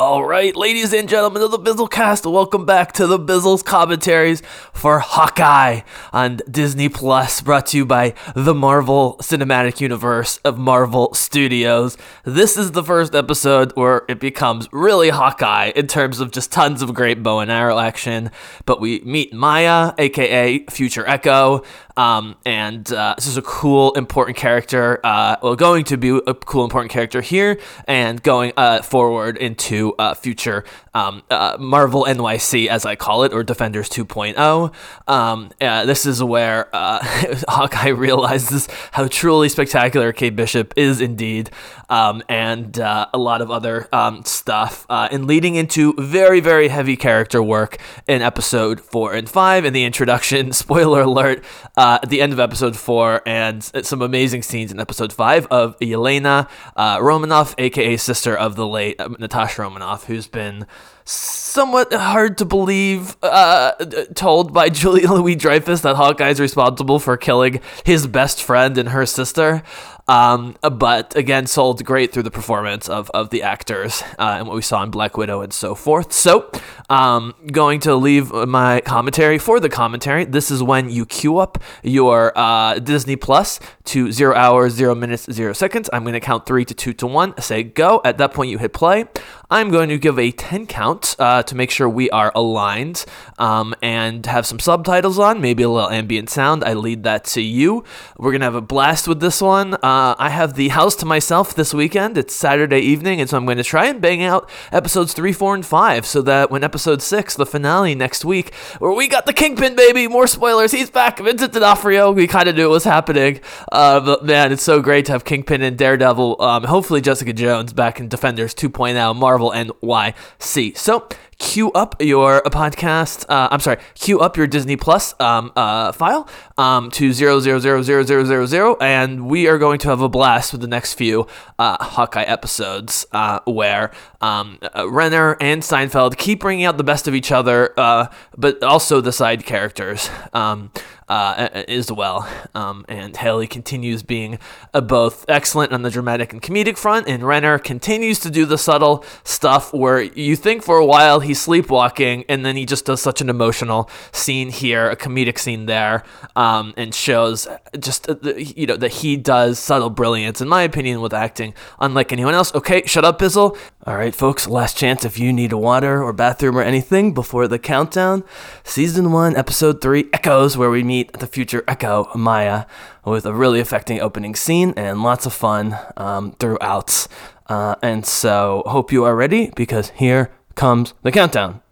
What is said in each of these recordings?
All right, ladies and gentlemen of the Bizzlecast, welcome back to the Bizzles commentaries for Hawkeye on Disney Plus, brought to you by the Marvel Cinematic Universe of Marvel Studios. This is the first episode where it becomes really Hawkeye in terms of just tons of great bow and arrow action. But we meet Maya, aka Future Echo, um, and uh, this is a cool, important character. Uh, well, going to be a cool, important character here, and going uh, forward into uh, future um, uh, Marvel NYC, as I call it, or Defenders 2.0. Um, uh, this is where Hawkeye realizes how truly spectacular Kate Bishop is indeed, um, and a lot of other um, stuff, and leading into very, very heavy character work in episode four and five. In the introduction, spoiler alert uh, at the end of episode four, and some amazing scenes in episode five of Yelena uh, Romanoff, aka sister of the late uh, Natasha Romanoff, who's been somewhat hard to believe uh, told by Julia Louis Dreyfus that Hawkeye is responsible for killing his best friend and her sister. Um, but again, sold great through the performance of, of the actors uh, and what we saw in Black Widow and so forth. So, um, going to leave my commentary for the commentary. This is when you queue up your uh, Disney Plus to zero hours, zero minutes, zero seconds. I'm going to count three to two to one. Say go. At that point, you hit play. I'm going to give a 10 count uh, to make sure we are aligned um, and have some subtitles on, maybe a little ambient sound. I lead that to you. We're going to have a blast with this one. Uh, I have the house to myself this weekend. It's Saturday evening, and so I'm going to try and bang out episodes 3, 4, and 5 so that when episode 6, the finale next week, where we got the Kingpin, baby, more spoilers, he's back, Vincent D'Onofrio, we kind of knew it was happening. Uh, but man, it's so great to have Kingpin and Daredevil, um, hopefully Jessica Jones back in Defenders 2.0, Marvel NYC. So queue up your podcast. Uh, I'm sorry, queue up your Disney Plus um, uh, file um, to zero zero zero zero zero zero zero, and we are going to have a blast with the next few uh, Hawkeye episodes uh, where um, uh, Renner and Steinfeld keep bringing out the best of each other, uh, but also the side characters. Um, uh, as well. Um, and Hailee continues being both excellent on the dramatic and comedic front, and Renner continues to do the subtle stuff where you think for a while he's sleepwalking, and then he just does such an emotional scene here, a comedic scene there, um, and shows just uh, you know that he does subtle brilliance, in my opinion, with acting unlike anyone else. Okay, shut up, Bizzle. All right, folks, last chance if you need a water or bathroom or anything before the countdown. Season one, episode three, Echoes, where we meet meet the future Echo Maya with a really affecting opening scene and lots of fun um, throughout. Uh, and so, hope you are ready because here comes the countdown.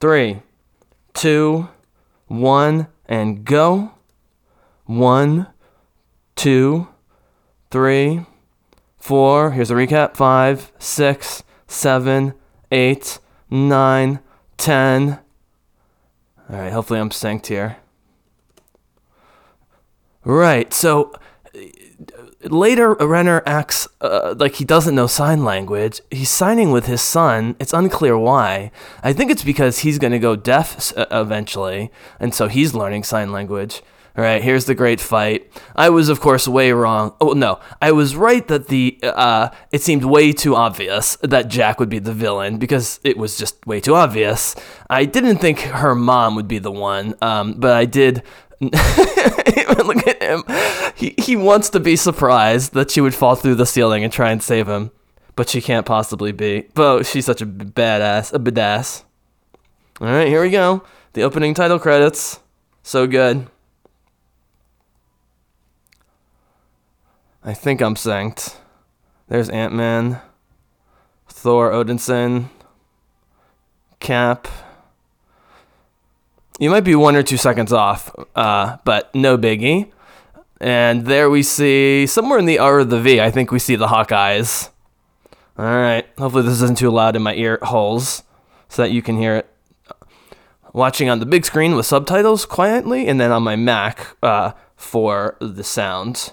Three, two, one, and go. One, two, three, four. Here's a recap. Five, six, seven, eight, nine, ten. All right, hopefully I'm synced here. Right. So later, Renner acts uh, like he doesn't know sign language. He's signing with his son. It's unclear why. I think it's because he's going to go deaf uh, eventually, and so he's learning sign language. All right, here's the great fight. I was, of course, way wrong. Oh no, I was right that the uh, it seemed way too obvious that Jack would be the villain because it was just way too obvious. I didn't think her mom would be the one, um, but I did Look at him. He, he wants to be surprised that she would fall through the ceiling and try and save him, but she can't possibly be. But she's such a badass, a badass. All right, here we go. The opening title credits. So good. I think I'm synced. There's Ant Man, Thor Odinson, Cap. You might be one or two seconds off, uh, but no biggie. And there we see somewhere in the R or the V. I think we see the Hawkeyes. All right. Hopefully this isn't too loud in my ear holes, so that you can hear it. Watching on the big screen with subtitles quietly, and then on my Mac uh, for the sound.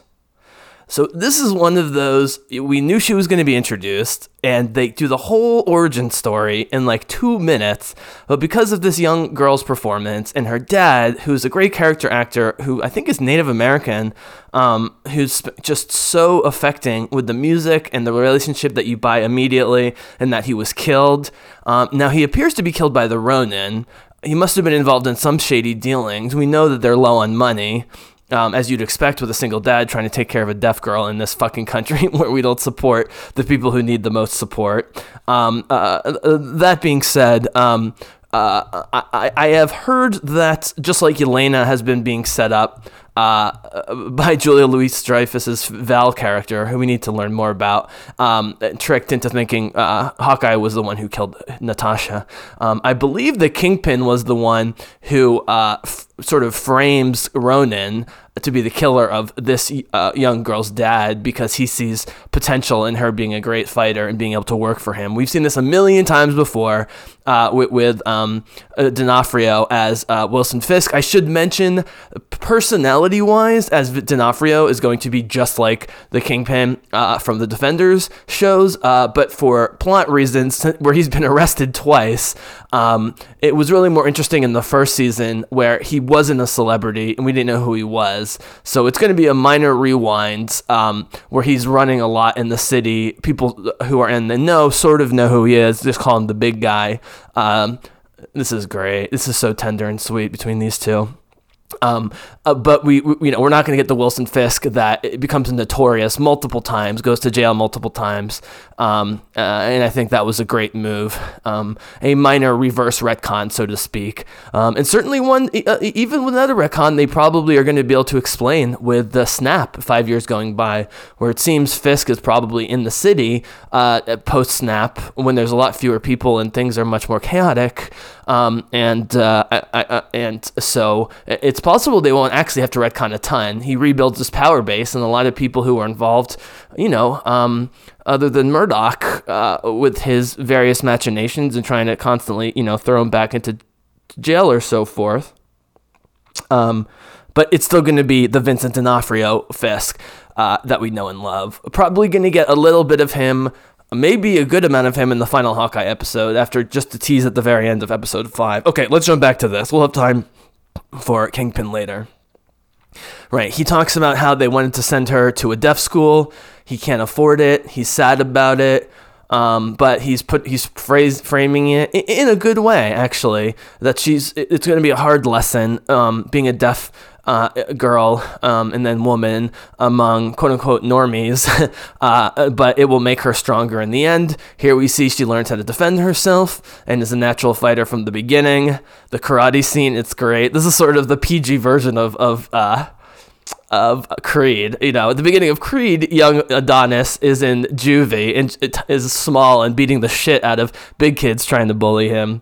So this is one of those we knew she was going to be introduced, and they do the whole origin story in like two minutes. But because of this young girl's performance and her dad, who's a great character actor, who I think is Native American, um, who's just so affecting with the music and the relationship that you buy immediately, and that he was killed. Um, now he appears to be killed by the Ronin. He must have been involved in some shady dealings. We know that they're low on money um, as you'd expect with a single dad trying to take care of a deaf girl in this fucking country where we don't support the people who need the most support. Um, uh, uh, that being said, um, uh, I, I have heard that just like Yelena has been being set up uh, by Julia Louis Dreyfus's Val character, who we need to learn more about, um, tricked into thinking uh, Hawkeye was the one who killed Natasha. Um, I believe the Kingpin was the one who uh, f- sort of frames Ronin to be the killer of this uh, young girl's dad because he sees potential in her being a great fighter and being able to work for him. We've seen this a million times before uh, with, with um, uh, D'Onofrio as Wilson Fisk. I should mention, wise, as D'Onofrio is going to be just like the Kingpin uh, from the Defenders shows, uh, but for plot reasons, where he's been arrested twice, um, it was really more interesting in the first season where he wasn't a celebrity and we didn't know who he was. So it's going to be a minor rewind um, where he's running a lot in the city. People who are in the know sort of know who he is, just call him the big guy. Um, this is great. This is so tender and sweet between these two. Um, uh, but we, we, you know, we're not going to get the Wilson Fisk that becomes notorious multiple times, goes to jail multiple times, um, uh, and I think that was a great move, um, a minor reverse retcon, so to speak, um, and certainly one. Uh, even with another retcon, they probably are going to be able to explain with the snap five years going by, where it seems Fisk is probably in the city uh, post snap when there's a lot fewer people and things are much more chaotic, um, and uh, I, I, and so it's possible they won't actually have to retcon a ton. He rebuilds his power base, and a lot of people who are involved, you know, um, other than Murdock, uh, with his various machinations and trying to constantly, you know, throw him back into jail or so forth. Um, but it's still going to be the Vincent D'Onofrio Fisk uh, that we know and love. Probably going to get a little bit of him maybe a good amount of him in the final Hawkeye episode after just a tease at the very end of episode 5. Okay, let's jump back to this. We'll have time for Kingpin later. Right, he talks about how they wanted to send her to a deaf school. He can't afford it. He's sad about it. Um, but he's put he's phrase, framing it in a good way, actually. That she's it's going to be a hard lesson. Um, being a deaf uh, girl um, and then woman among quote unquote normies, uh, but it will make her stronger in the end. Here we see she learns how to defend herself and is a natural fighter from the beginning. The karate scene, it's great. This is sort of the PG version of, of, uh, of Creed. You know, at the beginning of Creed, young Adonis is in juvie and is small and beating the shit out of big kids trying to bully him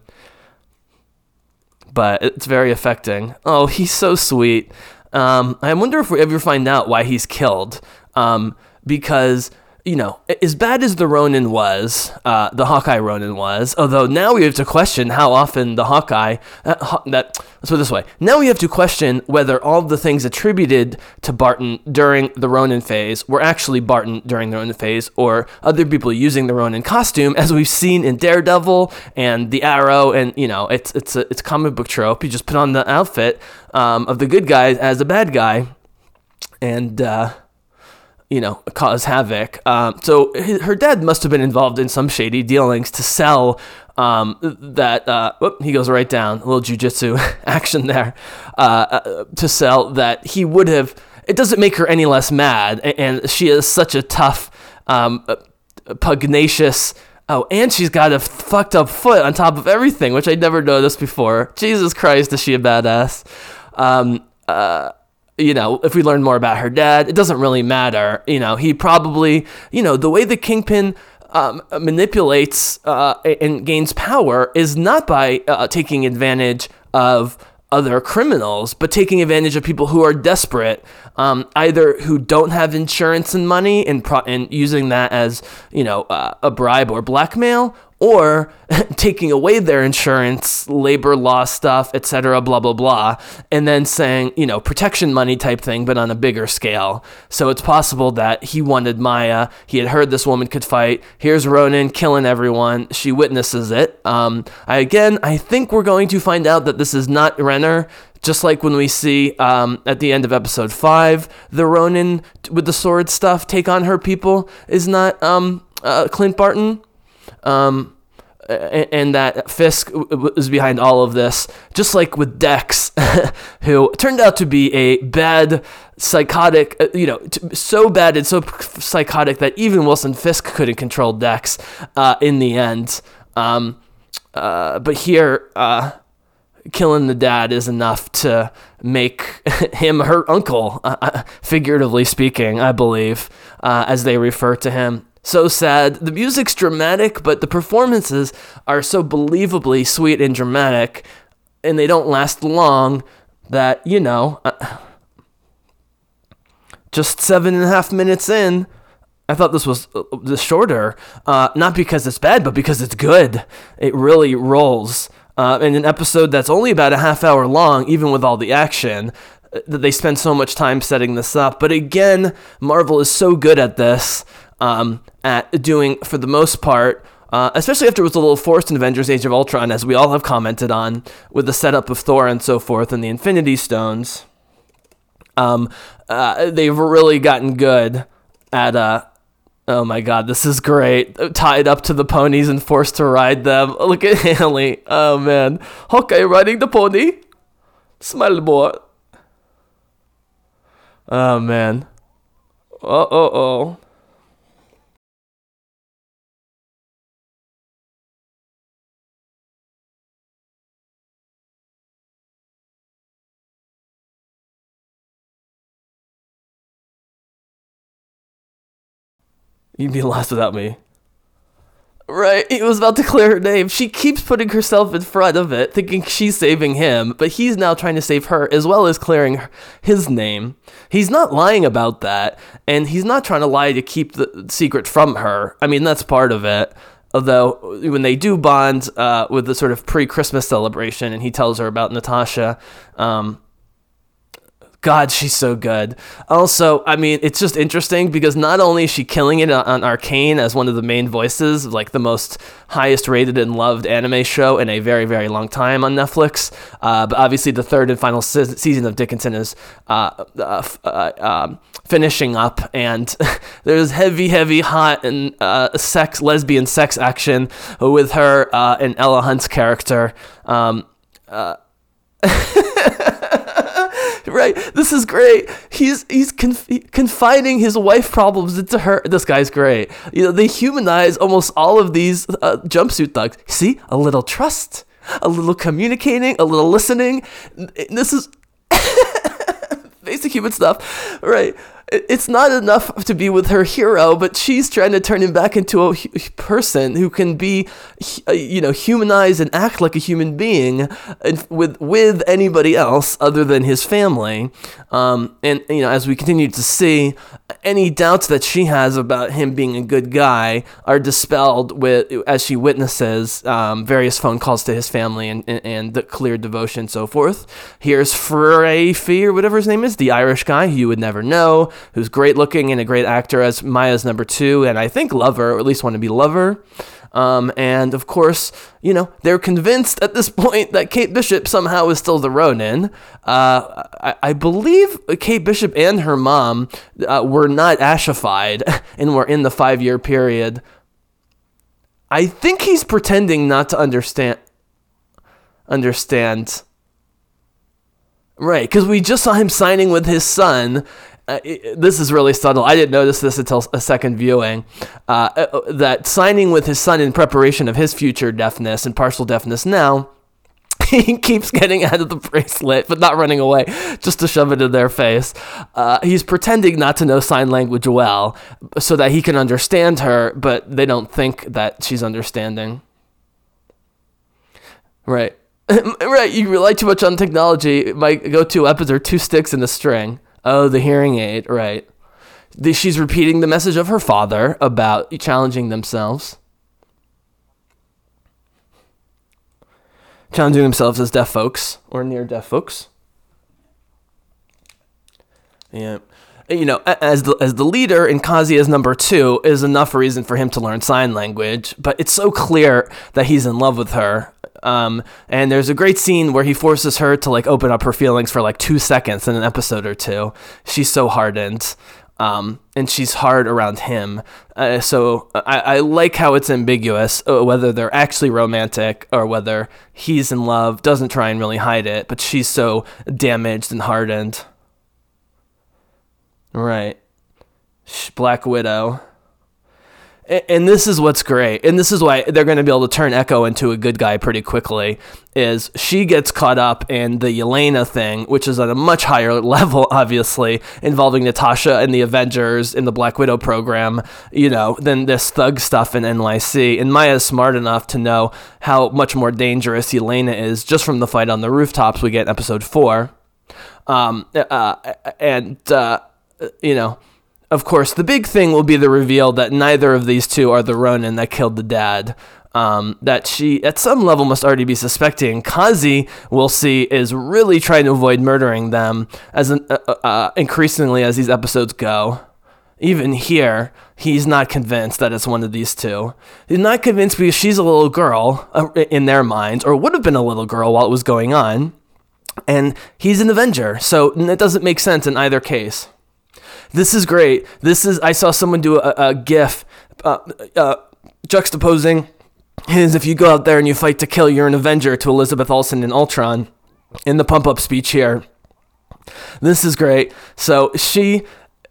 but it's very affecting. Oh, he's so sweet. Um, I wonder if we ever find out why he's killed. Um, because you know, as bad as the Ronin was, uh, the Hawkeye Ronin was, although now we have to question how often the Hawkeye, uh, that, let's put it this way, now we have to question whether all the things attributed to Barton during the Ronin phase were actually Barton during the Ronin phase, or other people using the Ronin costume, as we've seen in Daredevil and The Arrow, and, you know, it's, it's a, it's comic book trope. You just put on the outfit um, of the good guy as a bad guy, and, uh, you know, cause havoc. Um, so his, her dad must have been involved in some shady dealings to sell um, that. Uh, whoop, he goes right down. A little jujitsu action there uh, uh, to sell that he would have. It doesn't make her any less mad, and she is such a tough, um, uh, pugnacious. Oh, and she's got a fucked up foot on top of everything, which I never noticed before. Jesus Christ, is she a badass? Um, uh, you know, if we learn more about her dad, it doesn't really matter. You know, he probably, you know, the way the Kingpin um, manipulates uh, and gains power is not by uh, taking advantage of other criminals, but taking advantage of people who are desperate, um, either who don't have insurance and money and, pro- and using that as, you know, uh, a bribe or blackmail, or taking away their insurance, labor law stuff, etc., blah blah blah, and then saying, you know, protection money type thing, but on a bigger scale. So it's possible that he wanted Maya. He had heard this woman could fight. Here's Ronin killing everyone. She witnesses it. Um, I, again, I think we're going to find out that this is not Renner. Just like when we see um, at the end of episode five, the Ronin with the sword stuff take on her people is not um, uh, Clint Barton. Um, and that Fisk was behind all of this, just like with Dex, who turned out to be a bad, psychotic, uh, you know, so bad and so psychotic that even Wilson Fisk couldn't control Dex uh, in the end. Um, uh, but here, uh, killing the dad is enough to make him her uncle, uh, uh, figuratively speaking, I believe, as they refer to him so sad. The music's dramatic, but the performances are so believably sweet and dramatic, and they don't last long that, you know, uh, just seven and a half minutes in, I thought this was uh, shorter, uh, not because it's bad, but because it's good. It really rolls. Uh, in an episode that's only about a half hour long, even with all the action, uh, that they spend so much time setting this up. But again, Marvel is so good at this um, at doing, for the most part, uh, especially after it was a little forced in Avengers Age of Ultron, as we all have commented on, with the setup of Thor and so forth and the Infinity Stones. Um, uh, they've really gotten good at, uh, oh my god, this is great. Tied up to the ponies and forced to ride them. Look at Hailee. Oh man. Hawkeye riding the pony. Smile boy. Oh man. Oh, oh, oh. You'd be lost without me. Right, he was about to clear her name. She keeps putting herself in front of it, thinking she's saving him, but he's now trying to save her as well as clearing his name. He's not lying about that, and he's not trying to lie to keep the secret from her. I mean, that's part of it. Although, when they do bond uh, with the sort of pre Christmas celebration, and he tells her about Natasha, um, God, she's so good. Also, I mean, it's just interesting because not only is she killing it on Arcane as one of the main voices, like the most highest rated and loved anime show in a very, very long time on Netflix, uh, but obviously the third and final se- season of Dickinson is uh, uh, uh um, finishing up, and there's heavy, heavy, hot and uh, sex, lesbian sex action with her uh, and Ella Hunt's character. Um, right. This is great. He's he's conf- confiding his wife problems into her. This guy's great. You know, they humanize almost all of these uh, jumpsuit thugs. See, a little trust, a little communicating, a little listening. This is basic human stuff, right? It's not enough to be with her hero, but she's trying to turn him back into a person who can be, uh, you know, humanized and act like a human being with with anybody else other than his family. Um, and you know, as we continue to see, any doubts that she has about him being a good guy are dispelled with as she witnesses um, various phone calls to his family and, and, and the clear devotion and so forth. Here's Frey or whatever his name is, the Irish guy who you would never know who's great looking and a great actor as Maya's number two, and I think lover, or at least want to be lover. Um, and of course, you know, they're convinced at this point that Kate Bishop somehow is still the Ronin. Uh, I, I, believe Kate Bishop and her mom uh, were not ashified and were in the five year period. I think he's pretending not to understand. Understand. Right, because we just saw him signing with his son, uh, this is really subtle. I didn't notice this until a second viewing. Uh, uh, that signing with his son in preparation of his future deafness and partial deafness now, he keeps getting out of the bracelet, but not running away, just to shove it in their face. Uh, he's pretending not to know sign language well, so that he can understand her, but they don't think that she's understanding. Right. right, you rely too much on technology. My go-to weapons are two sticks and a string. Oh, the hearing aid, right. She's repeating the message of her father about challenging themselves. challenging themselves as deaf folks or near deaf folks. Yeah. You know, as the as the leader and Kazi as number two is enough reason for him to learn sign language, but it's so clear that he's in love with her. Um, and there's a great scene where he forces her to like open up her feelings for like two seconds in an episode or two. She's so hardened. Um, and she's hard around him. Uh, so I, I, like how it's ambiguous uh, whether they're actually romantic or whether he's in love, doesn't try and really hide it, but she's so damaged and hardened. Right. Black Widow. And this is what's great, and this is why they're going to be able to turn Echo into a good guy pretty quickly. Is she gets caught up in the Yelena thing, which is at a much higher level, obviously, involving Natasha and the Avengers in the Black Widow program, you know, than this thug stuff in NYC. And Maya's smart enough to know how much more dangerous Yelena is just from the fight on the rooftops we get in episode four. Um, uh, and, uh, you know, of course, the big thing will be the reveal that neither of these two are the Ronin that killed the dad. Um, that she, at some level, must already be suspecting. Kazi, we'll see, is really trying to avoid murdering them as an, uh, uh, uh increasingly as these episodes go. Even here, he's not convinced that it's one of these two. He's not convinced because she's a little girl uh, in their minds, or would have been a little girl while it was going on. And he's an Avenger, so it doesn't make sense in either case. This is great. This is I saw someone do a, a GIF uh, uh, juxtaposing his if you go out there and you fight to kill, you're an Avenger to Elizabeth Olsen in Ultron in the pump up speech here. This is great. So she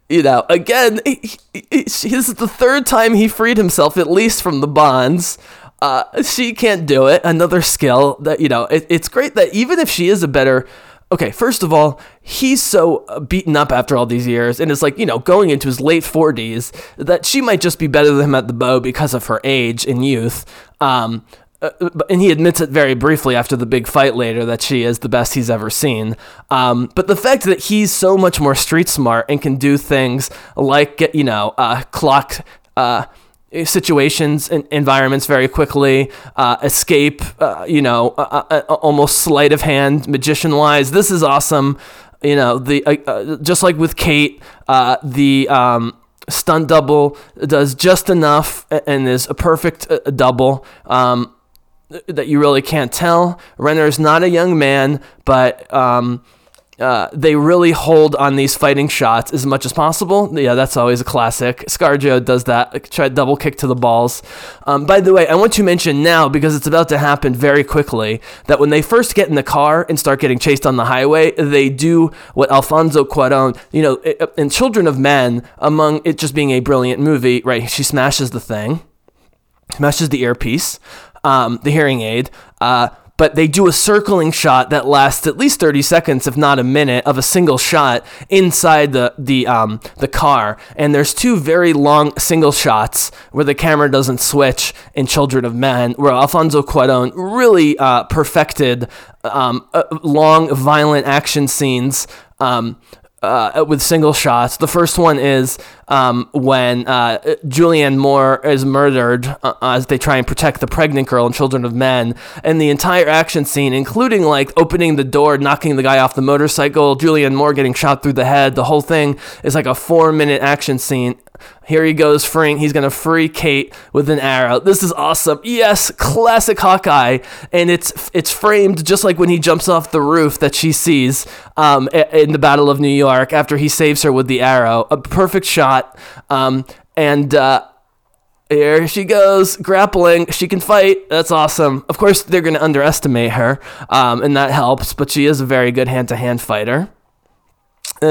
you know, again, he, he, this is the third time he freed himself, at least from the bonds. Uh, she can't do it. Another skill that, you know, it, it's great that even if she is a better okay, first of all, he's so uh, beaten up after all these years and it's like, you know, going into his late 40s that she might just be better than him at the bow because of her age and youth. Um, uh, and he admits it very briefly after the big fight later that she is the best he's ever seen. Um, but the fact that he's so much more street smart and can do things like, you know, uh, clock. Uh, situations and environments very quickly, uh, escape, uh, you know, uh, uh, uh almost sleight of hand, magician wise. This is awesome. You know, the uh, just like with Kate, the um, stunt double does just enough and is a perfect double. Um, that you really can't tell. Renner is not a young man, but um, uh, they really hold on these fighting shots as much as possible. Yeah, that's always a classic. Scarjo does that, try double kick to the balls. Um, by the way, I want to mention now, because it's about to happen very quickly, that when they first get in the car and start getting chased on the highway, they do what Alfonso Cuaron, you know, in Children of Men, among it just being a brilliant movie, right? She smashes the thing, smashes the earpiece, um, the hearing aid. Uh, but they do a circling shot that lasts at least 30 seconds, if not a minute, of a single shot inside the the um, the car. And there's two very long single shots where the camera doesn't switch in Children of Men, where Alfonso Cuarón really uh, perfected um, uh, long, violent action scenes. Um, uh, with single shots. The first one is um, when uh, Julianne Moore is murdered uh, as they try and protect the pregnant girl and children of men. And the entire action scene, including like opening the door, knocking the guy off the motorcycle, Julianne Moore getting shot through the head, the whole thing is like a four minute action scene. Here he goes freeing. He's gonna free Kate with an arrow. This is awesome. Yes, classic Hawkeye, and it's it's framed just like when he jumps off the roof that she sees um, in the Battle of New York after he saves her with the arrow. A perfect shot. Um, and uh, here she goes, grappling. She can fight. That's awesome. Of course, they're going to underestimate her, um, and that helps, but she is a very good hand to hand fighter.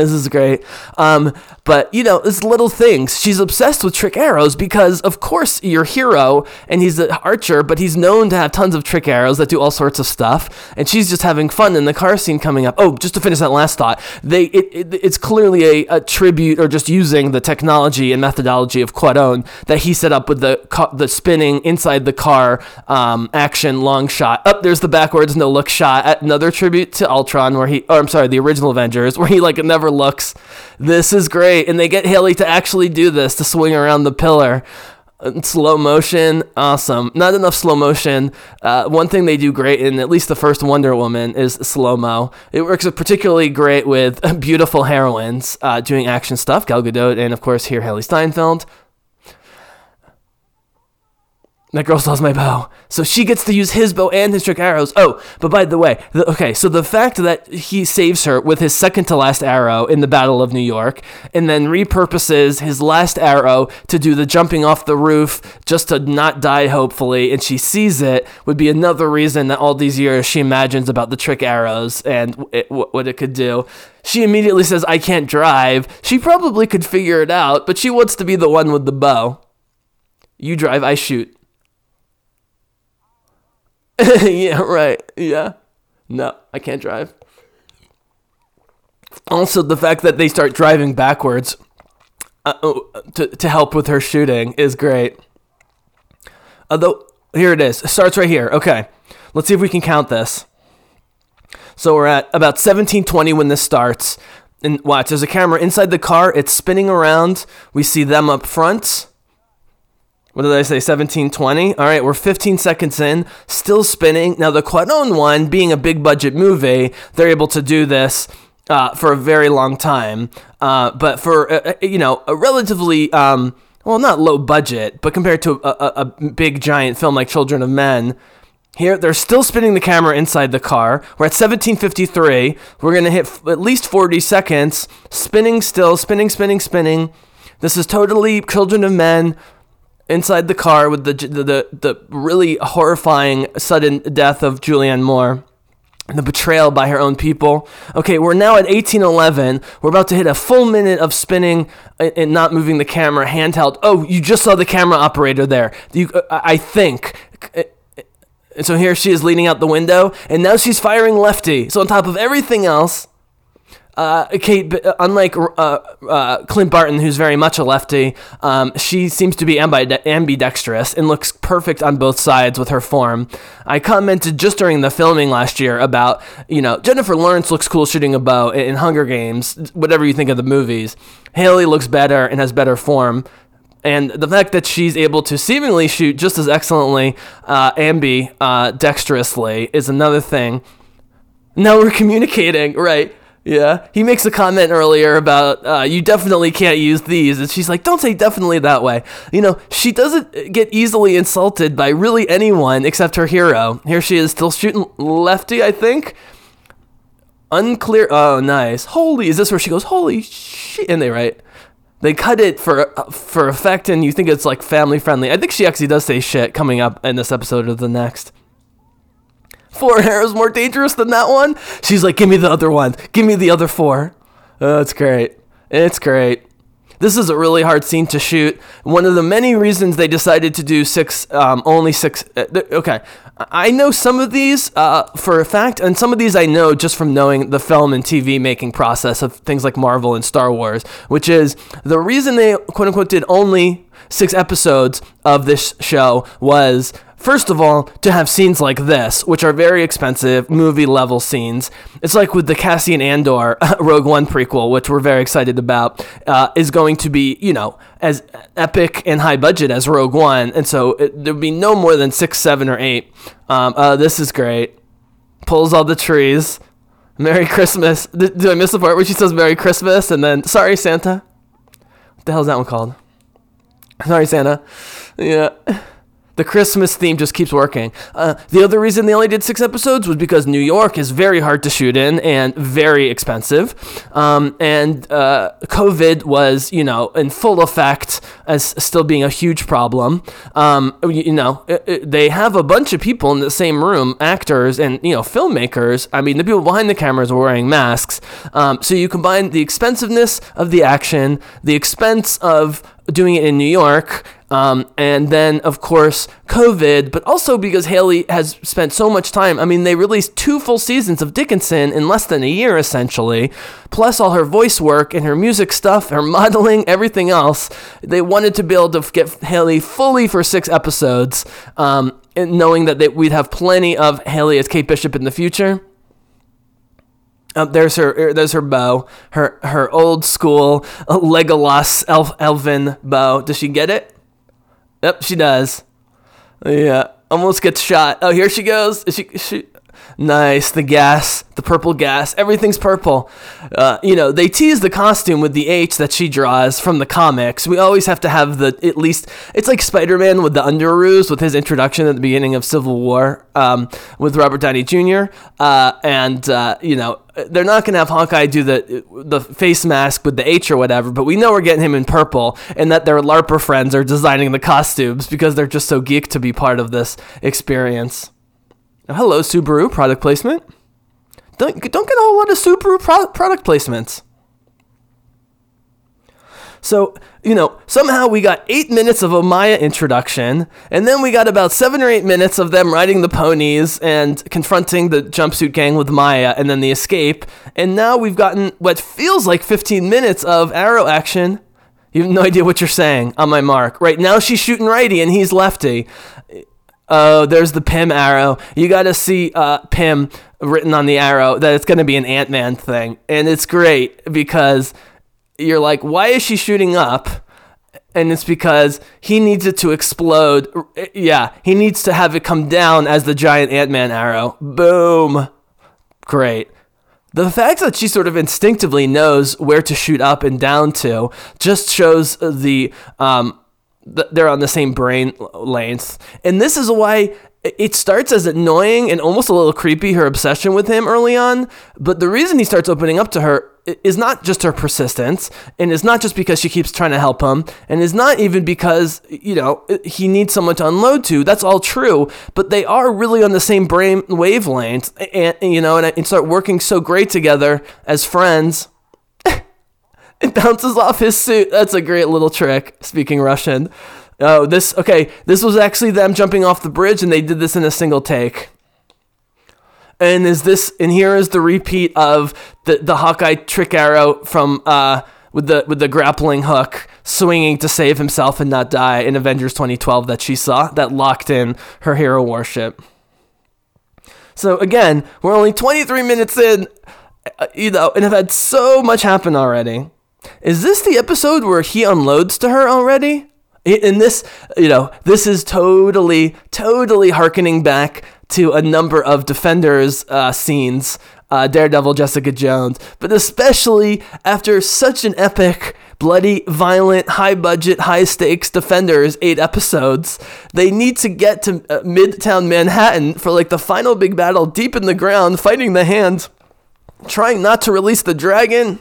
This is great. Um, but, you know, it's little things. She's obsessed with trick arrows because, of course, your hero, and he's an archer, but he's known to have tons of trick arrows that do all sorts of stuff. And she's just having fun in the car scene coming up. Oh, just to finish that last thought, they it, it it's clearly a, a, tribute or just using the technology and methodology of Cuarón that he set up with the the spinning inside the car um, action long shot. Up oh, there's the backwards no look shot. Another tribute to Ultron, where he, or I'm sorry, the original Avengers, where he like never looks. This is great. And they get Hailee to actually do this, to swing around the pillar. slow motion, awesome. Not enough slow motion. Uh, one thing they do great in at least the first Wonder Woman is slow mo. It works particularly great with beautiful heroines uh, doing action stuff. Gal Gadot and of course here Hailee Steinfeld. That girl has my bow. So she gets to use his bow and his trick arrows. Oh, but by the way, the, okay, so the fact that he saves her with his second to last arrow in the Battle of New York and then repurposes his last arrow to do the jumping off the roof just to not die, hopefully, and she sees it would be another reason that all these years she imagines about the trick arrows and it, what it could do. She immediately says, I can't drive. She probably could figure it out, but she wants to be the one with the bow. You drive, I shoot. yeah, right. Yeah. No, I can't drive. Also, the fact that they start driving backwards uh, oh, to, to help with her shooting is great. Although, here it is. It starts right here. Okay. Let's see if we can count this. So we're at about 1720 when this starts. And watch, there's a camera inside the car. It's spinning around. We see them up front. What did I say? 1720? All right, we're 15 seconds in, still spinning. Now, the Cuarón one, being a big budget movie, they're able to do this uh, for a very long time. Uh, but for, uh, uh, you know, a relatively, um, well, not low budget, but compared to a, a, a big giant film like Children of Men, here, they're still spinning the camera inside the car. We're at 1753. We're going to hit f- at least 40 seconds. Spinning still, spinning, spinning, spinning. This is totally Children of Men inside the car with the the the really horrifying sudden death of Julianne Moore. The betrayal by her own people. Okay, we're now at 1811. We're about to hit a full minute of spinning and not moving the camera handheld. Oh, you just saw the camera operator there. You, uh, I think. And uh, uh, so here she is leaning out the window, and now she's firing lefty. So on top of everything else, uh, Kate, uh, unlike uh, uh, Clint Barton, who's very much a lefty, um, she seems to be ambidextrous and looks perfect on both sides with her form. I commented just during the filming last year about, you know, Jennifer Lawrence looks cool shooting a bow in Hunger Games, whatever you think of the movies. Hailee looks better and has better form. And the fact that she's able to seemingly shoot just as excellently, uh, uh, is another thing. Now we're communicating, right? Yeah, he makes a comment earlier about uh, you definitely can't use these, and she's like, "Don't say definitely that way." You know, she doesn't get easily insulted by really anyone except her hero. Here she is, still shooting lefty, I think. Unclear. Oh, nice. Holy, is this where she goes? Holy shit! And they write, they cut it for uh, for effect, and you think it's like family friendly. I think she actually does say shit coming up in this episode or the next four arrows more dangerous than that one? She's like, give me the other one. Give me the other four. Oh, it's great. It's great. This is a really hard scene to shoot. One of the many reasons they decided to do six, um, only six. Uh, okay, I know some of these uh, for a fact, and some of these I know just from knowing the film and TV making process of things like Marvel and Star Wars, which is the reason they quote unquote did only six episodes of this show was First of all, to have scenes like this, which are very expensive movie level scenes, it's like with the Cassian Andor Rogue One prequel, which we're very excited about, uh, is going to be, you know, as epic and high budget as Rogue One. And so there'd be no more than six, seven, or eight. Um, uh, this is great. Pulls all the trees. Merry Christmas. Did, I miss the part where she says Merry Christmas and then, sorry, Santa? What the hell is that one called? Sorry, Santa. Yeah. The Christmas theme just keeps working. Uh, the other reason they only did six episodes was because New York is very hard to shoot in and very expensive. Um, and uh, COVID was, you know, in full effect as still being a huge problem. Um, you, you, know, it, it, they have a bunch of people in the same room, actors and, you know, filmmakers. I mean, the people behind the cameras were wearing masks. Um, so you combine the expensiveness of the action, the expense of doing it in New York, um, and then, of course, COVID, but also because Hailee has spent so much time. I mean, they released two full seasons of Dickinson in less than a year, essentially, plus all her voice work and her music stuff, her modeling, everything else. They wanted to be able to get Hailee fully for six episodes, um, knowing that they, we'd have plenty of Hailee as Kate Bishop in the future. Uh, there's her. Er, there's her bow. Her her old school Legolas elf elven bow. Does she get it? Yep, she does. Yeah, almost gets shot. Oh, here she goes. Is she, is she Nice. The gas, the purple gas, everything's purple. Uh, you know, they tease the costume with the H that she draws from the comics. We always have to have the, at least, it's like Spider Man with the underoos with his introduction at the beginning of Civil War um, with Robert Downey Jr. Uh, and, uh, you know, they're not going to have Hawkeye do the the face mask with the H or whatever, but we know we're getting him in purple, and that their LARPer friends are designing the costumes because they're just so geeked to be part of this experience. Hello, Subaru product placement. Don't, don't get a whole lot of Subaru pro- product placements. So, you know, somehow we got eight minutes of a Maya introduction, and then we got about seven or eight minutes of them riding the ponies and confronting the jumpsuit gang with Maya, and then the escape. And now we've gotten what feels like 15 minutes of arrow action. You have no idea what you're saying on my mark. Right now, she's shooting righty and he's lefty. Oh, there's the Pym arrow. You got to see uh, Pym written on the arrow that it's going to be an Ant Man thing. And it's great because you're like, why is she shooting up? And it's because he needs it to explode. Yeah, he needs to have it come down as the giant Ant Man arrow. Boom. Great. The fact that she sort of instinctively knows where to shoot up and down to just shows the um, they're on the same brain length. And this is why it starts as annoying and almost a little creepy, her obsession with him early on. But the reason he starts opening up to her is not just her persistence, and is not just because she keeps trying to help him, and is not even because, you know, he needs someone to unload to. That's all true. But they are really on the same brain wavelength, and, you know, and, uh, and start working so great together as friends it bounces off his suit. That's a great little trick. Speaking Russian. Oh, this okay. This was actually them jumping off the bridge, and they did this in a single take. And is this? And here is the repeat of the the Hawkeye trick arrow from uh with the with the grappling hook swinging to save himself and not die in Avengers 2012 that she saw that locked in her hero worship. So again, we're only 23 minutes in, uh, you know, and have had so much happen already. Is this the episode where he unloads to her already? In this, you know, this is totally, totally harkening back to a number of Defenders uh, scenes, uh, Daredevil, Jessica Jones, but especially after such an epic, bloody, violent, high budget, high stakes Defenders eight episodes, they need to get to uh, Midtown Manhattan for like the final big battle deep in the ground, fighting the hand, trying not to release the dragon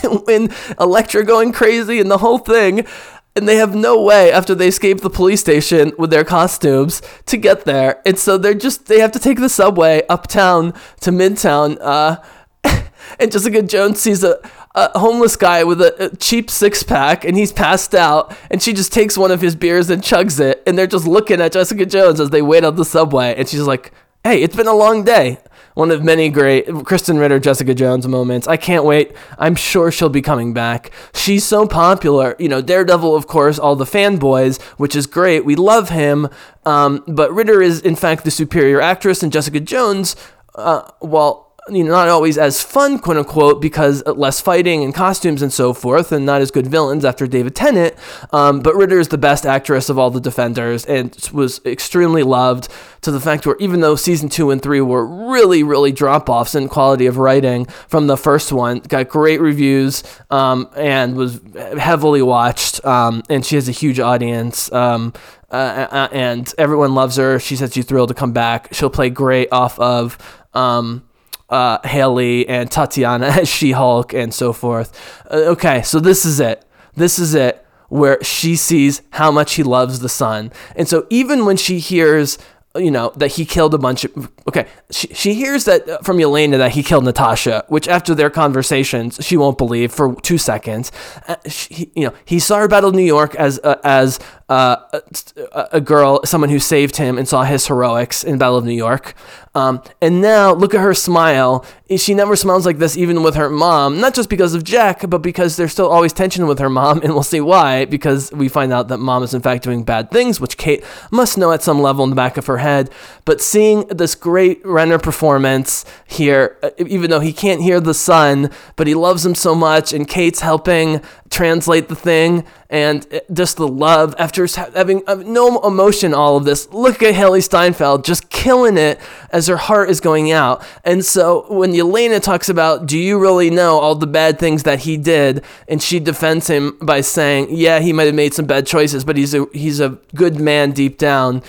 when Elektra going crazy and the whole thing. And they have no way after they escape the police station with their costumes to get there. And so they're just, they have to take the subway uptown to Midtown. Uh, and Jessica Jones sees a, a homeless guy with a, a, cheap six pack and he's passed out and she just takes one of his beers and chugs it and they're just looking at Jessica Jones as they wait on the subway and she's like, "Hey, it's been a long day one of many great Krysten Ritter, Jessica Jones moments. I can't wait. I'm sure she'll be coming back. She's so popular. You know, Daredevil, of course, all the fanboys, which is great. We love him. Um, but Ritter is, in fact, the superior actress, and Jessica Jones, uh, well, you know, not always as fun, quote unquote, because less fighting and costumes and so forth, and not as good villains after David Tennant. Um, but Ritter is the best actress of all the Defenders and was extremely loved to the fact where even though season two and three were really, really drop offs in quality of writing from the first one, got great reviews um, and was heavily watched, um, and she has a huge audience. Um, uh, and everyone loves her. She said she's thrilled to come back. She'll play great off of um, uh, Hailee and Tatiana as She Hulk and so forth. Uh, okay, so this is it. This is it where she sees how much he loves the son. And so even when she hears you know that he killed a bunch of okay she, she hears that uh, from Yelena that he killed Natasha which after their conversations she won't believe for two seconds uh, she, you know he saw her battle New York as uh, as uh, a, a, girl someone who saved him and saw his heroics in Battle of New York um, and now look at her smile she never smiles like this even with her mom not just because of Jack but because there's still always tension with her mom and we'll see why because we find out that mom is in fact doing bad things which Kate must know at some level in the back of her head. But seeing this great Renner performance here, uh, even though he can't hear the son, but he loves him so much, and Kate's helping translate the thing, and just the love after having uh, no emotion. All of this. Look at Hailee Steinfeld just killing it as her heart is going out. And so when Yelena talks about, do you really know all the bad things that he did, and she defends him by saying, yeah, he might have made some bad choices, but he's a he's a good man deep down.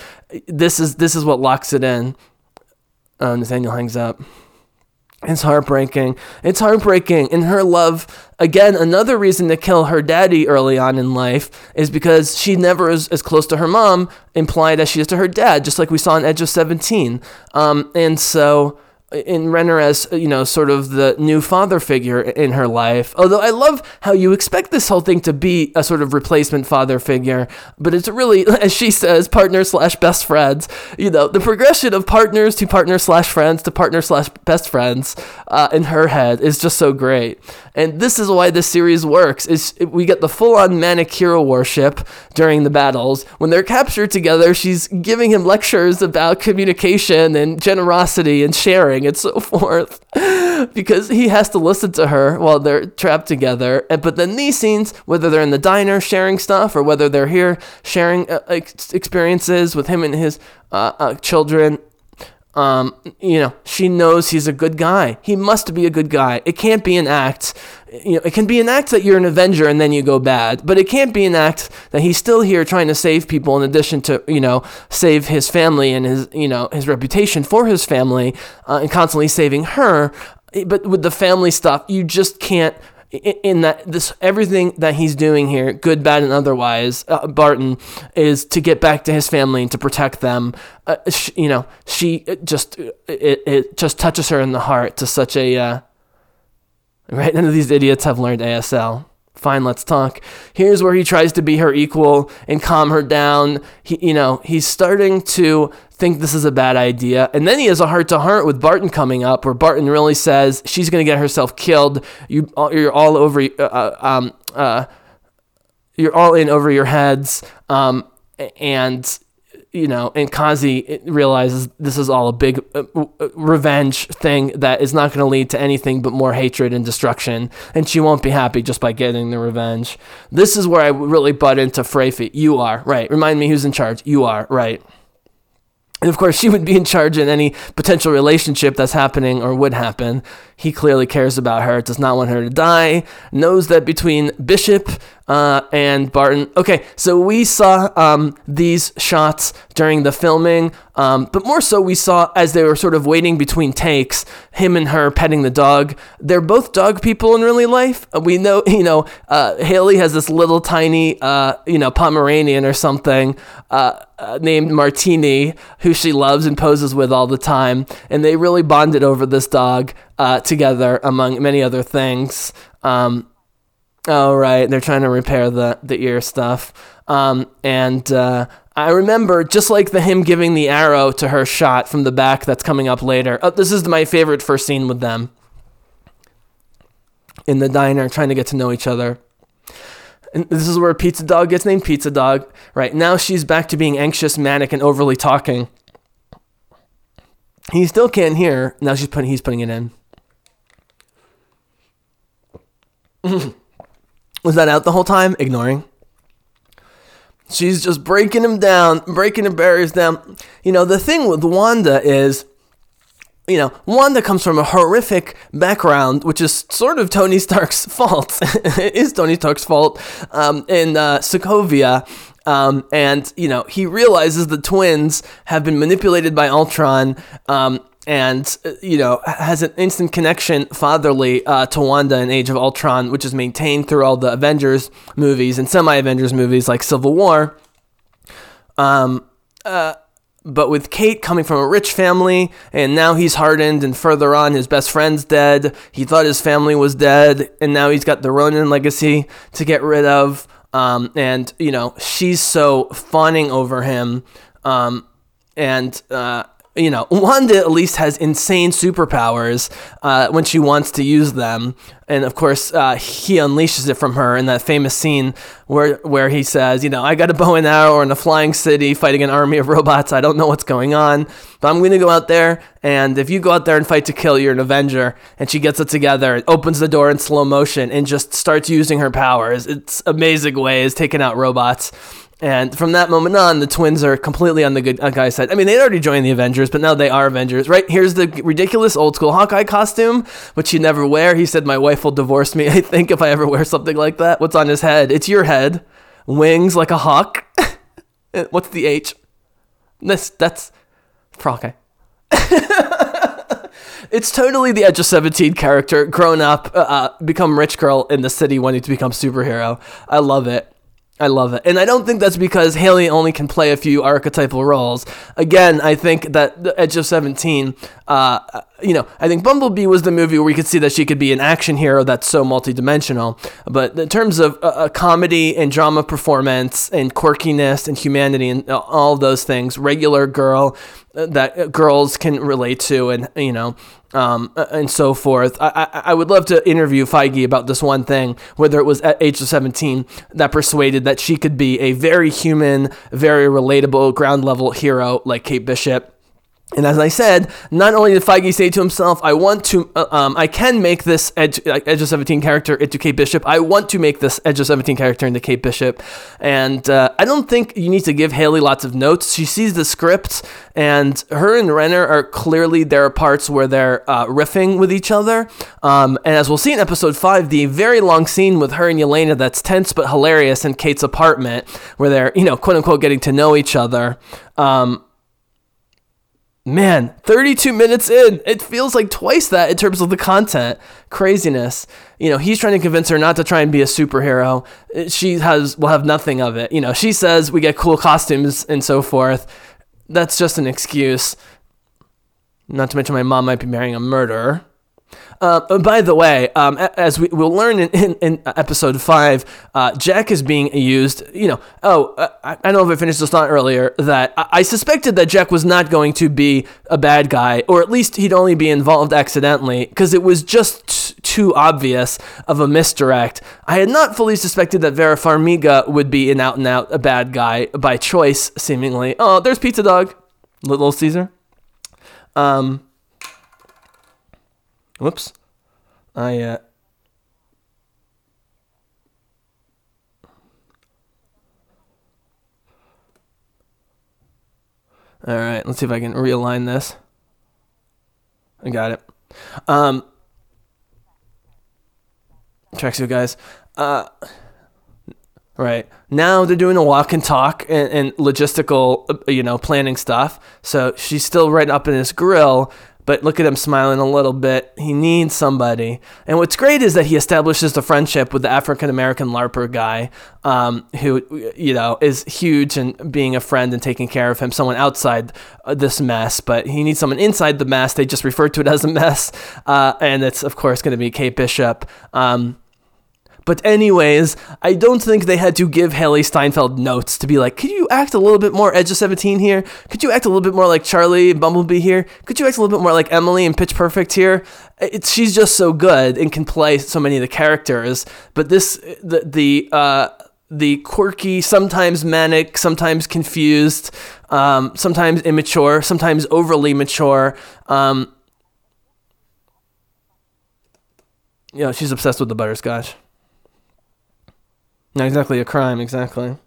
This is this is what locks it in. Uh, Nathaniel hangs up. It's heartbreaking. It's heartbreaking. And her love, again, another reason to kill her daddy early on in life is because she never is as close to her mom, implied as she is to her dad, just like we saw in Edge of 17. Um, and so in Renner as you know sort of the new father figure in her life. Although I love how you expect this whole thing to be a sort of replacement father figure, but it's really as she says partner slash best friends. You know the progression of partners to partner slash friends to partner slash best friends uh, in her head is just so great. And this is why this series works. Is we get the full on manic hero worship during the battles. When they're captured together, she's giving him lectures about communication and generosity and sharing and so forth. because he has to listen to her while they're trapped together. But then these scenes, whether they're in the diner sharing stuff or whether they're here sharing uh, experiences with him and his uh, uh, children, um, you know, she knows he's a good guy. He must be a good guy. It can't be an act. You know, it can be an act that you're an Avenger and then you go bad, but it can't be an act that he's still here trying to save people in addition to, you know, save his family and his, you know, his reputation for his family uh, and constantly saving her. But with the family stuff, you just can't in that this everything that he's doing here, good, bad, and otherwise, uh, Barton is to get back to his family and to protect them. Uh, sh- you know, she just it, it just touches her in the heart to such a uh, right. None of these idiots have learned ASL. Fine, let's talk. Here's where he tries to be her equal and calm her down. He, you know, he's starting to think this is a bad idea. And then he has a heart to heart with Barton coming up, where Barton really says she's going to get herself killed. You, you're all over. Uh, uh, um, uh, you're all in over your heads. Um, and you know, and Kazi realizes this is all a big uh, uh revenge thing that is not going to lead to anything but more hatred and destruction, and she won't be happy just by getting the revenge. This is where I really butt into Freyfi. You are right. Remind me who's in charge. You are right. And of course, she would be in charge in any potential relationship that's happening or would happen. He clearly cares about her, does not want her to die, knows that between Bishop uh, and Barton. Okay, so we saw um, these shots during the filming, um, but more so we saw as they were sort of waiting between takes, him and her petting the dog. They're both dog people in really life. Uh, we know, you know, uh, Hailee has this little tiny, uh, you know, Pomeranian or something uh, uh, named Martini, who she loves and poses with all the time, and they really bonded over this dog together, among many other things. Um, Oh right, they're trying to repair the the ear stuff. Um, and uh, I remember just like the him giving the arrow to her shot from the back that's coming up later. Oh, this is my favorite first scene with them in the diner, trying to get to know each other. And this is where Pizza Dog gets named Pizza Dog. Right now, she's back to being anxious, manic, and overly talking. He still can't hear. Now she's putting. He's putting it in. Was that out the whole time? Ignoring. She's just breaking him down, breaking the barriers down. You know, the thing with Wanda is, you know, Wanda comes from a horrific background, which is sort of Tony Stark's fault. it is Tony Stark's fault um, in uh, Sokovia. Um, and, you know, he realizes the twins have been manipulated by Ultron. Um, and uh, you know has an instant connection fatherly uh, to Wanda in Age of Ultron, which is maintained through all the Avengers movies and semi-Avengers movies like Civil War. Um, uh, but with Kate coming from a rich family, and now he's hardened, and further on, his best friend's dead. He thought his family was dead, and now he's got the Ronin legacy to get rid of. Um, and you know she's so fawning over him, um, and uh, you know, Wanda at least has insane superpowers uh, when she wants to use them, and of course, uh, he unleashes it from her in that famous scene where where he says, you know, I got a bow and arrow in a flying city fighting an army of robots. I don't know what's going on, but I'm going to go out there, and if you go out there and fight to kill, you're an Avenger. And she gets it together, opens the door in slow motion, and just starts using her powers. It's amazing ways taking out robots. And from that moment on, the twins are completely on the good guy side. I mean, they'd already joined the Avengers, but now they are Avengers, right? Here's the ridiculous old school Hawkeye costume, which you never wear. He said, My wife will divorce me, I think, if I ever wear something like that. What's on his head? It's your head. Wings like a hawk. What's the H? This, that's for Hawkeye. it's totally the Edge of 17 character, grown up, uh, uh, become rich girl in the city wanting to become superhero. I love it. I love it. And I don't think that's because Hailee only can play a few archetypal roles. Again, I think that Edge of 17, uh, you know, I think Bumblebee was the movie where we could see that she could be an action hero that's so multidimensional. But in terms of a, a comedy and drama performance and quirkiness and humanity and all those things, regular girl uh, that girls can relate to and, you know, um, and so forth. I, I, I, would love to interview Feige about this one thing, whether it was at age of 17 that persuaded that she could be a very human, very relatable ground level hero like Kate Bishop. And as I said, not only did Feige say to himself, "I want to, uh, um, I can make this Edge, Edge of Seventeen character into Kate Bishop. I want to make this Edge of Seventeen character into Kate Bishop." And uh, I don't think you need to give Hailee lots of notes. She sees the script, and her and Renner are clearly there are parts where they're uh, riffing with each other. Um, and as we'll see in episode five, the very long scene with her and Yelena that's tense but hilarious in Kate's apartment, where they're you know quote unquote getting to know each other. Um, man, 32 minutes in, it feels like twice that in terms of the content. Craziness. You know, he's trying to convince her not to try and be a superhero. She has will have nothing of it. You know, she says we get cool costumes and so forth. That's just an excuse. Not to mention my mom might be marrying a murderer. Uh, by the way, um, as we will learn in, in, in episode five, uh, Jack is being used. You know, oh, uh, I, I, don't know if I finished this thought earlier that I, I, suspected that Jack was not going to be a bad guy, or at least he'd only be involved accidentally, because it was just t- too obvious of a misdirect. I had not fully suspected that Vera Farmiga would be an out and out a bad guy by choice, seemingly. Oh, there's Pizza Dog, Little Caesar. Um, Whoops. I, uh, All right, let's see if I can realign this. I got it. Um, tracksuit guys. Uh, right now they're doing a walk and talk and, and logistical, uh, you know, planning stuff. So she's still right up in this grill, but look at him smiling a little bit. He needs somebody. And what's great is that he establishes the friendship with the African American LARPer guy, um, who, you know, is huge and being a friend and taking care of him, someone outside uh, this mess, but he needs someone inside the mess. They just refer to it as a mess. Uh, and it's, of course, going to be Kate Bishop. Um, but anyways, I don't think they had to give Hailee Steinfeld notes to be like, could you act a little bit more Edge of 17 here? Could you act a little bit more like Charlie Bumblebee here? Could you act a little bit more like Emily in Pitch Perfect here? She's just so good and can play so many of the characters. But this, the, the, uh, the quirky, sometimes manic, sometimes confused, um, sometimes immature, sometimes overly mature. Um, you know, she's obsessed with the butterscotch. Not exactly a crime, exactly.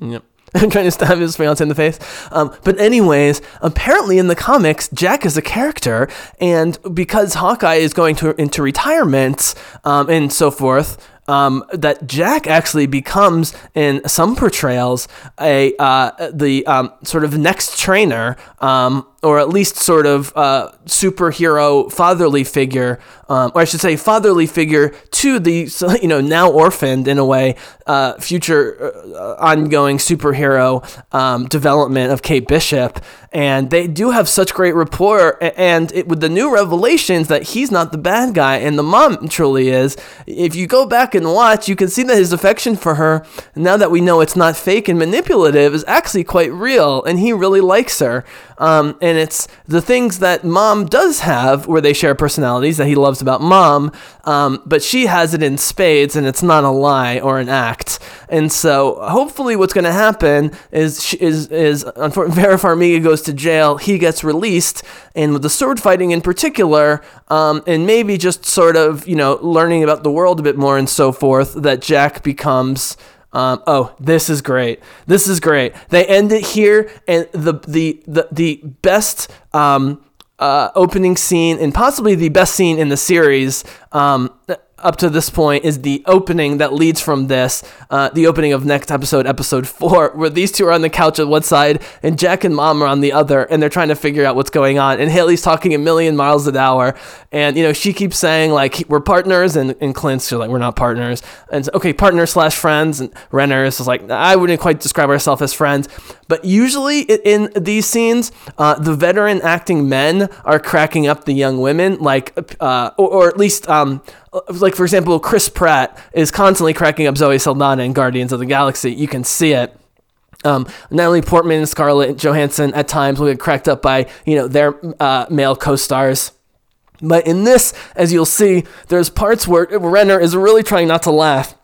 Yep. I'm trying to stab his fiance in the face. Um, but anyways, apparently in the comics, Jack is a character, and because Hawkeye is going to into retirement um, and so forth, um, that Jack actually becomes in some portrayals a uh, the um, sort of next trainer um, or at least sort of uh, superhero fatherly figure, um, or I should say fatherly figure to the you know now orphaned in a way uh, future uh, ongoing superhero um, development of Kate Bishop, and they do have such great rapport. And it, with the new revelations that he's not the bad guy and the mom truly is, if you go back and watch, you can see that his affection for her, now that we know it's not fake and manipulative, is actually quite real, and he really likes her. Um, and it's the things that mom does have where they share personalities that he loves about mom, um, but she has it in spades and it's not a lie or an act. And so hopefully what's going to happen is is is Vera Farmiga goes to jail, he gets released, and with the sword fighting in particular, um, and maybe just sort of you know learning about the world a bit more and so forth, that Jack becomes um, oh, this is great. This is great. They end it here, and the the the the best um, uh, opening scene and possibly the best scene in the series. Um, up to this point is the opening that leads from this, uh, the opening of next episode, episode four, where these two are on the couch at one side and Jack and Mom are on the other, and they're trying to figure out what's going on. And Hailee's talking a million miles an hour, and you know she keeps saying like we're partners, and and Clint's like we're not partners, and okay, partner slash friends, and Renner is like I wouldn't quite describe ourselves as friends, but usually in these scenes, uh, the veteran acting men are cracking up the young women, like uh, or, or at least um like for example, Chris Pratt is constantly cracking up Zoe Saldana in Guardians of the Galaxy. You can see it. Um, Natalie Portman and Scarlett Johansson at times will get cracked up by you know their uh, male co-stars. But in this, as you'll see, there's parts where Renner is really trying not to laugh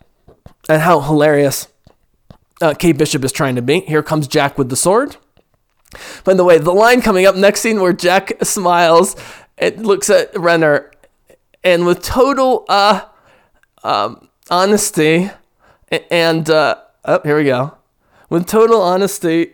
at how hilarious uh, Kate Bishop is trying to be. Here comes Jack with the sword. By the way, the line coming up next scene where Jack smiles and looks at Renner and with total uh, um, honesty and uh, oh, here we go. With total honesty,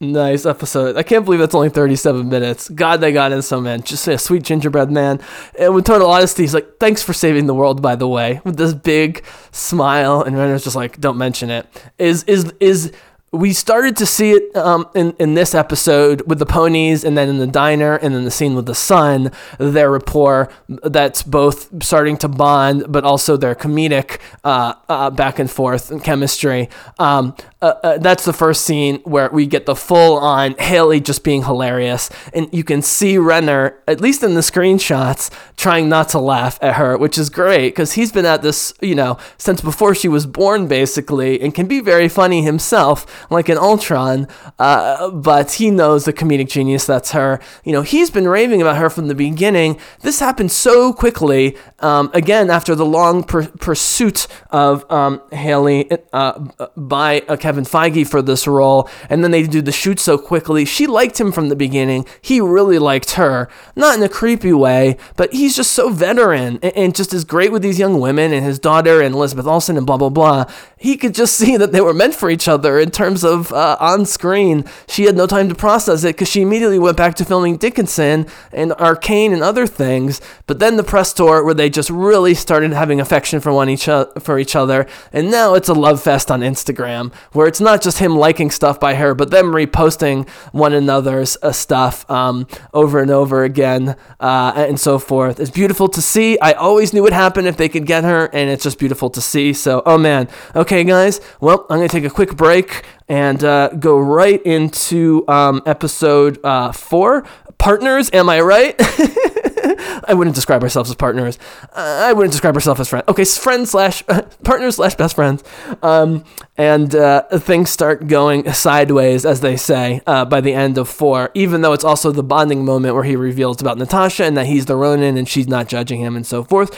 nice episode. I can't believe that's only 37 minutes. God, they got in so man. Just a sweet gingerbread man. And with total honesty, he's like, "Thanks for saving the world." By the way, with this big smile, and Renner's just like, "Don't mention it." Is is is we started to see it um, in, in this episode with the ponies and then in the diner and then the scene with the son their rapport that's both starting to bond but also their comedic uh, uh, back and forth and chemistry um, uh, uh, that's the first scene where we get the full on Hailee just being hilarious. And you can see Renner, at least in the screenshots, trying not to laugh at her, which is great because he's been at this, you know, since before she was born, basically, and can be very funny himself, like an Ultron. Uh, but he knows the comedic genius that's her. You know, he's been raving about her from the beginning. This happened so quickly, um, again, after the long pursuit of um, Hailee uh, by a Kevin Feige for this role, and then they do the shoot so quickly. She liked him from the beginning. He really liked her, not in a creepy way, but he's just so veteran and, and just is great with these young women and his daughter and Elizabeth Olsen and blah blah blah. He could just see that they were meant for each other in terms of uh, on screen. She had no time to process it because she immediately went back to filming Dickinson and Arcane and other things. But then the press tour where they just really started having affection for one each o- for each other, and now it's a love fest on Instagram where it's not just him liking stuff by her, but them reposting one another's uh, stuff um, over and over again uh, and so forth. It's beautiful to see. I always knew what happened if they could get her, and it's just beautiful to see. So, oh man. Okay, guys. Well, I'm to take a quick break and uh, go right into um, episode uh, four. Partners, am I right? I wouldn't describe ourselves as partners. Uh, I wouldn't describe ourselves as friends. Okay, friends slash partners slash best friends. Um, and uh, things start going sideways, as they say, uh, by the end of four. Even though it's also the bonding moment where he reveals about Natasha and that he's the Ronin and she's not judging him and so forth.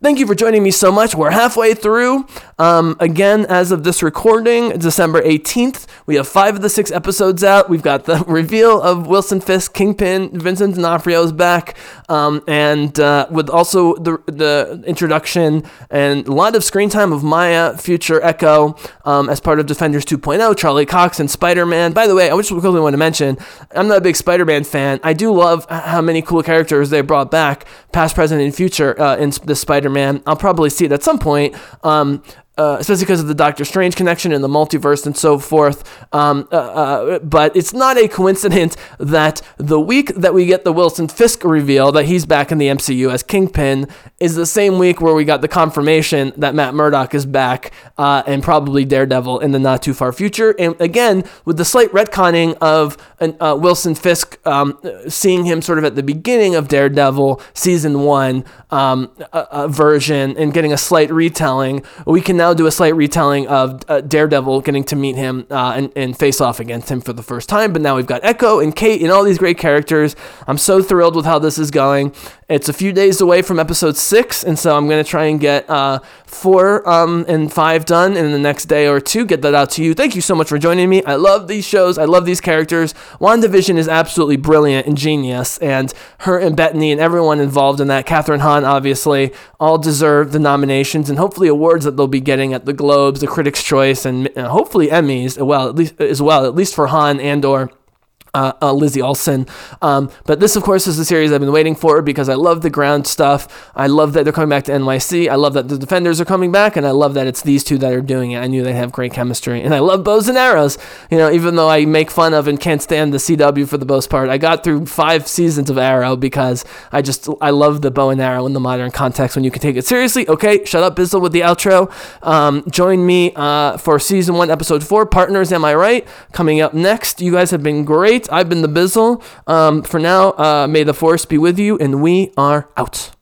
Thank you for joining me so much. We're halfway through. Um, again, as of this recording, December 18th, we have five of the six episodes out. We've got the reveal of Wilson Fisk, Kingpin, Vincent D'Onofrio is back, um, and uh, with also the, the introduction and a lot of screen time of Maya, future Echo, um, as part of Defenders 2.0, Charlie Cox, and Spider Man. By the way, I just quickly want to mention I'm not a big Spider Man fan. I do love how many cool characters they brought back, past, present, and future, uh, in the Spider Man. I'll probably see it at some point. Um, uh, especially because of the Doctor Strange connection and the multiverse and so forth. Um, uh, uh, but it's not a coincidence that the week that we get the Wilson Fisk reveal that he's back in the MCU as Kingpin is the same week where we got the confirmation that Matt Murdock is back uh, and probably Daredevil in the not too far future. And again, with the slight retconning of uh, Wilson Fisk, um, seeing him sort of at the beginning of Daredevil season one um, version and getting a slight retelling, we can now do a slight retelling of uh, Daredevil getting to meet him uh, and, and face off against him for the first time. But now we've got Echo and Kate and all these great characters. I'm so thrilled with how this is going. It's a few days away from episode six, and so I'm going to try and get uh, four um, and five done in the next day or two. Get that out to you. Thank you so much for joining me. I love these shows. I love these characters. WandaVision is absolutely brilliant and genius, and her and Bettany and everyone involved in that, Kathryn Hahn obviously, all deserve the nominations and hopefully awards that they'll be getting at the Globes, the Critics' Choice, and uh, hopefully Emmys. Well, at least as well, at least for Hahn and or uh, uh, Lizzie Olsen. Um, but this, of course, is the series I've been waiting for because I love the ground stuff. I love that they're coming back to NYC. I love that the Defenders are coming back, and I love that it's these two that are doing it. I knew they have great chemistry, and I love bows and arrows. You know, even though I make fun of and can't stand the CW for the most part, I got through five seasons of Arrow because I just I love the bow and arrow in the modern context when you can take it seriously. Okay, shut up, Bizzle, with the outro. Um, join me uh, for season one, episode four, Partners. Am I right? Coming up next. You guys have been great. I've been the Bizzle. Um, for now, uh, may the force be with you, and we are out.